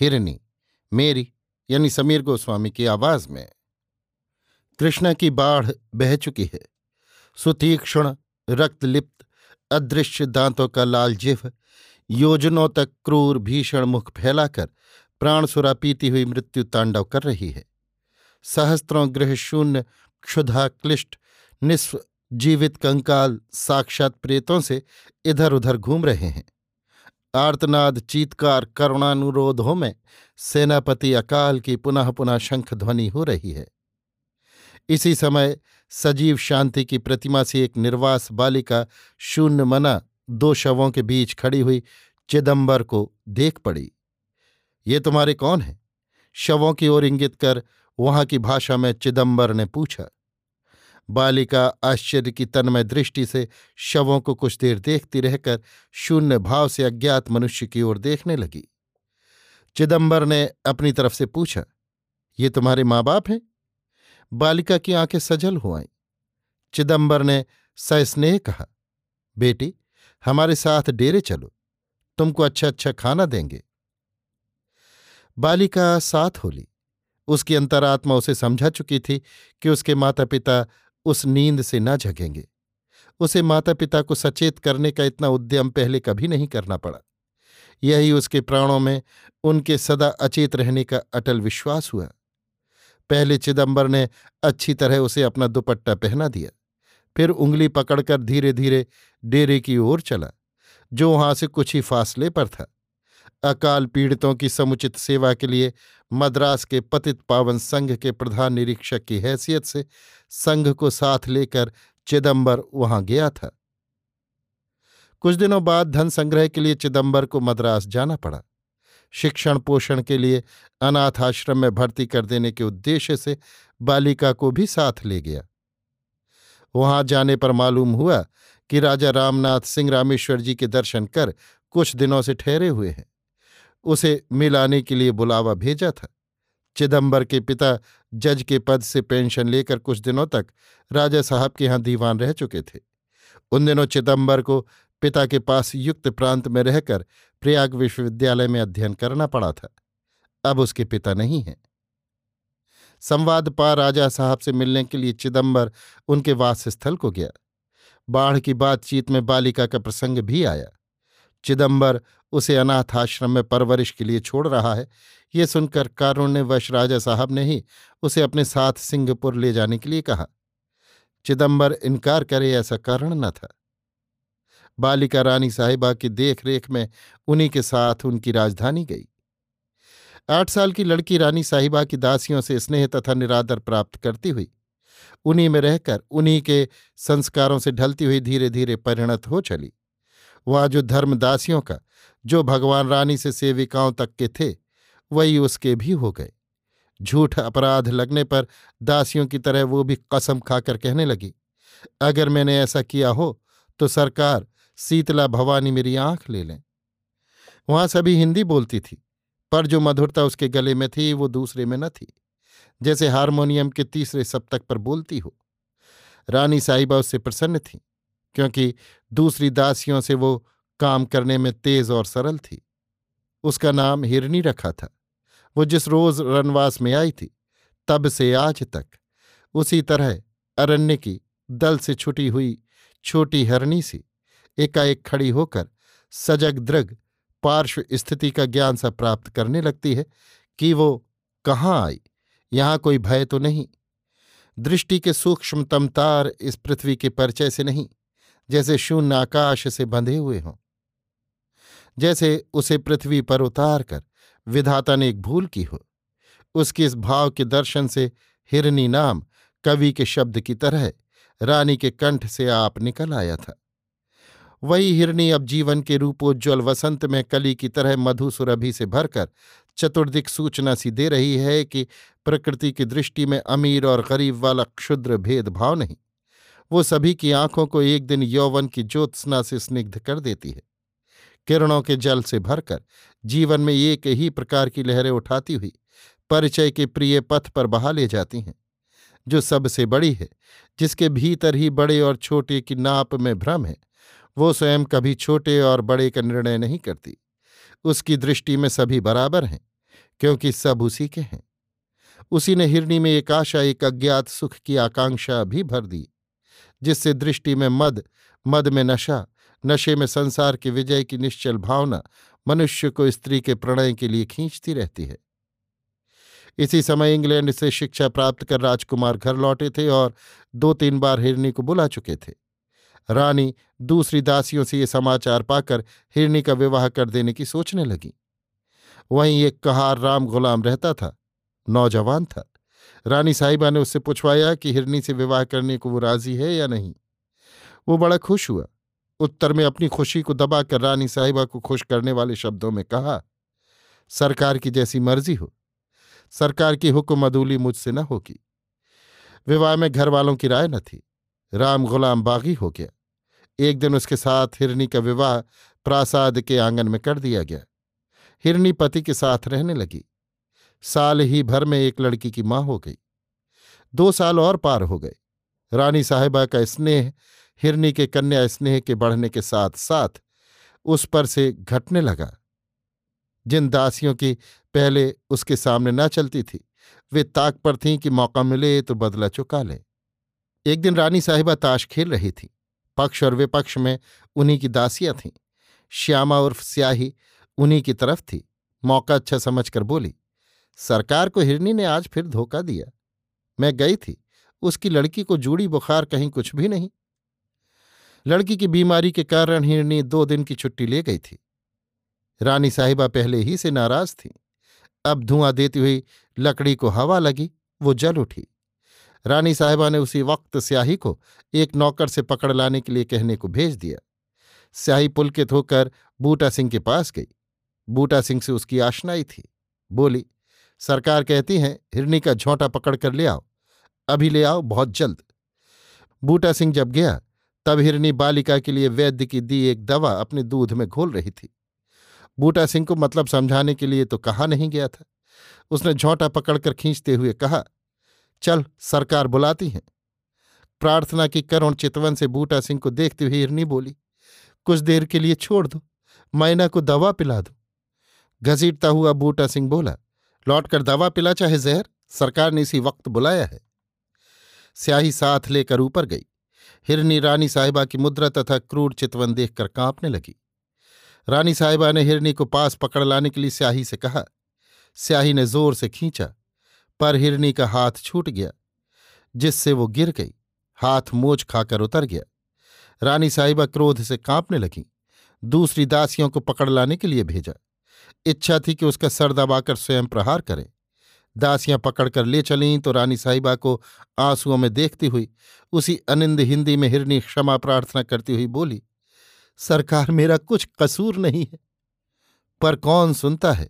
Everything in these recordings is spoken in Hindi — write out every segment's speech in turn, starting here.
हिरनी, मेरी, यानी समीर गोस्वामी की आवाज़ में। कृष्णा की बाढ़ बह चुकी है। सुतीक्ष्ण, रक्तलिप्त, अदृश्य दांतों का लाल जिह योजनों तक क्रूर भीषण मुख फैलाकर प्राणसुरा पीती हुई मृत्यु तांडव कर रही है। सहस्त्रों गृह शून्य क्षुधा क्लिष्ट निस्व जीवित कंकाल साक्षात प्रेतों से इधर उधर घूम रहे हैं। आर्तनाद, चीतकार, करुणानुरोधों में सेनापति अकाल की पुनः पुनः शंख ध्वनि हो रही है। इसी समय सजीव शांति की प्रतिमा से एक निर्वास बालिका शून्य मना दो शवों के बीच खड़ी हुई चिदंबर को देख पड़ी। ये तुम्हारे कौन हैं? शवों की ओर इंगित कर वहाँ की भाषा में चिदंबर ने पूछा। बालिका आश्चर्य की तन्मय दृष्टि से शवों को कुछ देर देखती रहकर शून्य भाव से अज्ञात मनुष्य की ओर देखने लगी। चिदंबर ने अपनी तरफ़ से पूछा, ये तुम्हारे माँ बाप हैं? बालिका की आँखें सजल हो आईं। चिदंबर ने सस्नेह कहा, बेटी, हमारे साथ डेरे चलो, तुमको अच्छा अच्छा खाना देंगे। बालिका साथ होली उसकी अंतरात्मा उसे समझा चुकी थी कि उसके माता पिता उस नींद से न जगेंगे। उसे माता पिता को सचेत करने का इतना उद्यम पहले कभी नहीं करना पड़ा। यही उसके प्राणों में उनके सदा अचेत रहने का अटल विश्वास हुआ। पहले चिदंबर ने अच्छी तरह उसे अपना दुपट्टा पहना दिया। फिर उंगली पकड़कर धीरे धीरे डेरे की ओर चला, जो वहाँ से कुछ ही फासले पर था। अकाल पीड़ितों की समुचित सेवा के लिए मद्रास के पतित पावन संघ के प्रधान निरीक्षक की हैसियत से संघ को साथ लेकर चिदंबर वहाँ गया था। कुछ दिनों बाद धन संग्रह के लिए चिदंबर को मद्रास जाना पड़ा। शिक्षण पोषण के लिए अनाथ आश्रम में भर्ती कर देने के उद्देश्य से बालिका को भी साथ ले गया। वहाँ जाने पर मालूम हुआ कि राजा रामनाथ सिंह रामेश्वर जी के दर्शन कर कुछ दिनों से ठहरे हुए हैं। उसे मिलाने के लिए बुलावा भेजा था। चिदंबर के पिता जज के पद से पेंशन लेकर कुछ दिनों तक राजा साहब के यहाँ दीवान रह चुके थे। उन दिनों चिदंबर को पिता के पास युक्त प्रांत में रहकर प्रयाग विश्वविद्यालय में अध्ययन करना पड़ा था। अब उसके पिता नहीं हैं। संवाद पा राजा साहब से मिलने के लिए चिदंबर उनके वास स्थल को गया। बाढ़ की बातचीत में बालिका का प्रसंग भी आया। चिदंबर उसे अनाथ आश्रम में परवरिश के लिए छोड़ रहा है। ये सुनकर कारुण्यवश राजा साहब ने ही उसे अपने साथ सिंहपुर ले जाने के लिए कहा। चिदंबर इनकार करे ऐसा कारण न था। बालिका रानी साहिबा की देखरेख में उन्हीं के साथ उनकी राजधानी गई। आठ साल की लड़की रानी साहिबा की दासियों से स्नेह तथा निरादर प्राप्त करती हुई, उन्हीं में रहकर उन्हीं के संस्कारों से ढलती हुई धीरे धीरे परिणत हो चली। वहाँ जो धर्मदासियों का, जो भगवान रानी से सेविकाओं तक के थे, वही उसके भी हो गए। झूठ अपराध लगने पर दासियों की तरह वो भी कसम खाकर कहने लगी, अगर मैंने ऐसा किया हो तो सरकार शीतला भवानी मेरी आँख ले लें। वहाँ सभी हिंदी बोलती थी, पर जो मधुरता उसके गले में थी, वो दूसरे में न थी। जैसे हारमोनियम के तीसरे सप्तक पर बोलती हो। रानी साहिबा उससे प्रसन्न थी। क्योंकि दूसरी दासियों से वो काम करने में तेज और सरल थी। उसका नाम हिरनी रखा था। वो जिस रोज रनवास में आई थी, तब से आज तक उसी तरह अरण्य की दल से छुटी हुई छोटी हरणी सी एकाएक खड़ी होकर सजग दृग पार्श्व स्थिति का ज्ञान सा प्राप्त करने लगती है कि वो कहाँ आई, यहाँ कोई भय तो नहीं। दृष्टि के सूक्ष्मतम तार इस पृथ्वी के परिचय से नहीं। जैसे शून्य आकाश से बंधे हुए हों। जैसे उसे पृथ्वी पर उतार कर विधाता ने एक भूल की हो। उसके इस भाव के दर्शन से हिरनी नाम कवि के शब्द की तरह रानी के कंठ से आप निकल आया था। वही हिरनी अब जीवन के रूपोज्ज्वल वसंत में कली की तरह मधु सुरभि से भरकर चतुर्दिक सूचना सी दे रही है कि प्रकृति की दृष्टि में अमीर और गरीब वाला क्षुद्र भेदभाव नहीं। वो सभी की आँखों को एक दिन यौवन की ज्योत्सना से स्निग्ध कर देती है। किरणों के जल से भरकर जीवन में एक ही प्रकार की लहरें उठाती हुई परिचय के प्रिय पथ पर बहा ले जाती हैं, जो सबसे बड़ी है, जिसके भीतर ही बड़े और छोटे की नाप में भ्रम है। वो स्वयं कभी छोटे और बड़े का निर्णय नहीं करती। उसकी दृष्टि में सभी बराबर हैं, क्योंकि सब उसी के हैं। उसी ने हिरणी में एक आशा, एक अज्ञात सुख की आकांक्षा भी भर दी। जिससे दृष्टि में मद मद में नशा, नशे में संसार के विजय की निश्चल भावना मनुष्य को स्त्री के प्रणय के लिए खींचती रहती है। इसी समय इंग्लैंड से शिक्षा प्राप्त कर राजकुमार घर लौटे थे और दो तीन बार हिरनी को बुला चुके थे। रानी दूसरी दासियों से ये समाचार पाकर हिरनी का विवाह कर देने की सोचने लगी। वहीं एक कहार राम गुलाम रहता था, नौजवान था। रानी साहिबा ने उससे पूछवाया कि हिरनी से विवाह करने को वो राज़ी है या नहीं। वो बड़ा खुश हुआ। उत्तर में अपनी खुशी को दबाकर रानी साहिबा को खुश करने वाले शब्दों में कहा, सरकार की जैसी मर्ज़ी हो। सरकार की हुक्म अदूली मुझसे न होगी। विवाह में घर वालों की राय न थी। राम गुलाम बागी हो गया। एक दिन उसके साथ हिरनी का विवाह प्रासाद के आँगन में कर दिया गया। हिरनी पति के साथ रहने लगी। साल ही भर में एक लड़की की माँ हो गई। दो साल और पार हो गए। रानी साहिबा का स्नेह, हिरनी के कन्या स्नेह के बढ़ने के साथ साथ उस पर से घटने लगा। जिन दासियों की पहले उसके सामने न चलती थी, वे ताक पर थीं कि मौका मिले तो बदला चुका लें। एक दिन रानी साहिबा ताश खेल रही थी। पक्ष और विपक्ष में उन्हीं की दासियाँ थीं। श्यामा उर्फ़ स्याही उन्हीं की तरफ़ थी। मौका अच्छा समझकर बोली सरकार को हिरनी ने आज फिर धोखा दिया। मैं गई थी। उसकी लड़की को जूड़ी बुखार कहीं कुछ भी नहीं। लड़की की बीमारी के कारण हिरनी दो दिन की छुट्टी ले गई थी। रानी साहिबा पहले ही से नाराज़ थी। अब धुआँ देती हुई लकड़ी को हवा लगी, वो जल उठी। रानी साहिबा ने उसी वक्त स्याही को एक नौकर से पकड़ लाने के लिए कहने को भेज दिया। स्याही पुलकित होकर बूटा सिंह के पास गई। बूटा सिंह से उसकी आशनाई थी। बोली सरकार कहती है, हिरनी का झोंटा पकड़ कर ले आओ। अभी ले आओ बहुत जल्द। बूटा सिंह जब गया, तब हिरनी बालिका के लिए वैद्य की दी एक दवा अपने दूध में घोल रही थी। बूटा सिंह को मतलब समझाने के लिए तो कहा नहीं गया था। उसने झोंटा पकड़कर खींचते हुए कहा, चल, सरकार बुलाती हैं। प्रार्थना की करुण चितवन से बूटा सिंह को देखते हुए हिरनी बोली, कुछ देर के लिए छोड़ दो, मैना को दवा पिला दो। घसीटता हुआ बूटा सिंह बोला लौटकर दवा पिला चाहे जहर, सरकार ने इसी वक्त बुलाया है। स्याही साथ लेकर ऊपर गई। हिरनी रानी साहिबा की मुद्रा तथा क्रूर चितवन देखकर कांपने लगी। रानी साहिबा ने हिरनी को पास पकड़ लाने के लिए स्याही से कहा। स्याही ने ज़ोर से खींचा, पर हिरनी का हाथ छूट गया, जिससे वो गिर गई। हाथ मोच खाकर उतर गया। रानी साहिबा क्रोध से कांपने लगी। दूसरी दासियों को पकड़ लाने के लिए भेजा। इच्छा थी कि उसका सर दबाकर स्वयं प्रहार करें। दासियाँ पकड़कर ले चलीं तो रानी साहिबा को आंसुओं में देखती हुई, उसी अनिंद हिंदी में हिरनी क्षमा प्रार्थना करती हुई बोली, सरकार मेरा कुछ कसूर नहीं है, पर कौन सुनता है?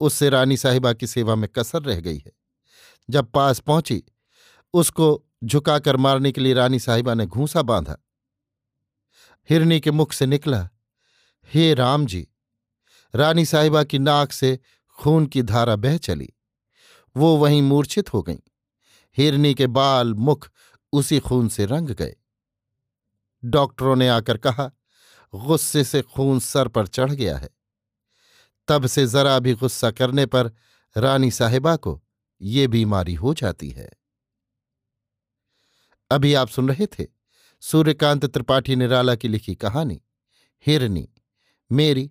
उससे रानी साहिबा की सेवा में कसर रह गई है। जब पास पहुँची, उसको झुकाकर मारने के लिए रानी साहिबा ने घूसा बांधा। हिरनी के मुख से निकला, हे राम जी रानी साहिबा की नाक से खून की धारा बह चली। वो वहीं मूर्छित हो गईं। हिरनी के बाल मुख उसी खून से रंग गए। डॉक्टरों ने आकर कहा, गुस्से से खून सर पर चढ़ गया है। तब से जरा भी गुस्सा करने पर रानी साहिबा को ये बीमारी हो जाती है। अभी आप सुन रहे थे सूर्यकांत त्रिपाठी निराला की लिखी कहानी, हिरनी, मेरी